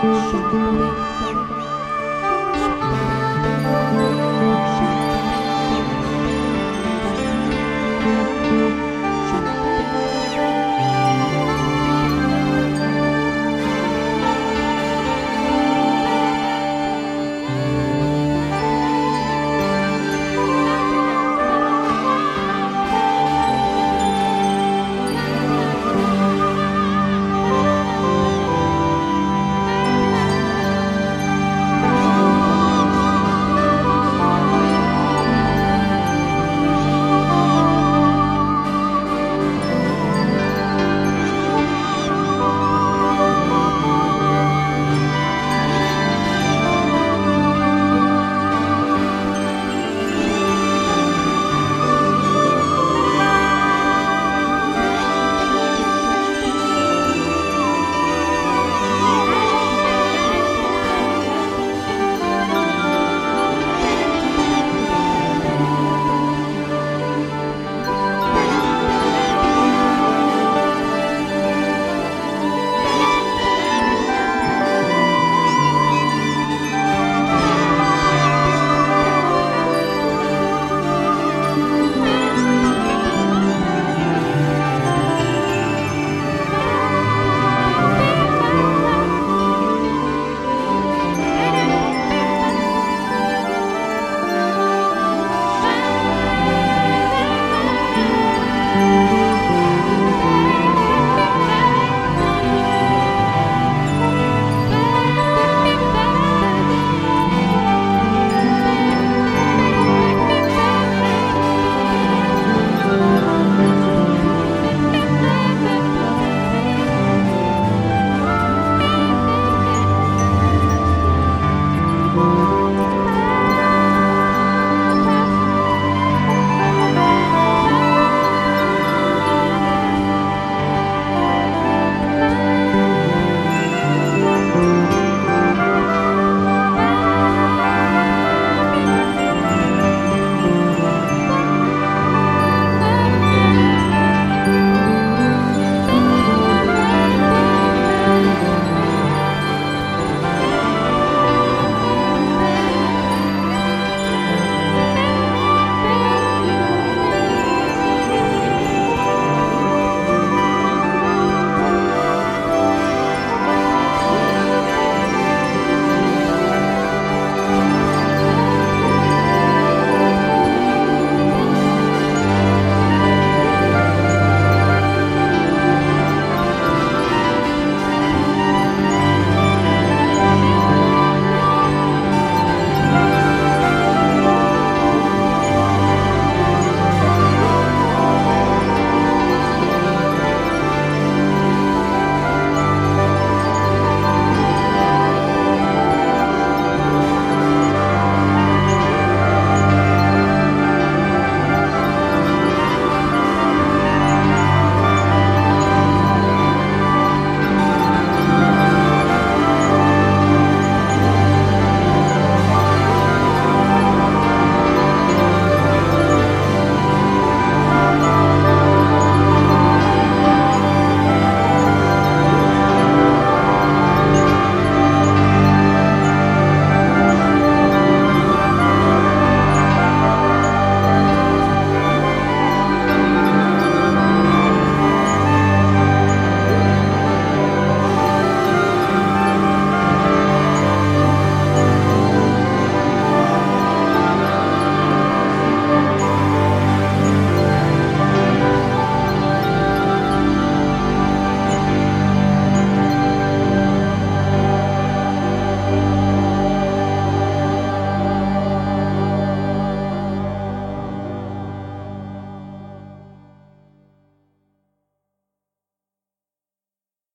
ちょっ。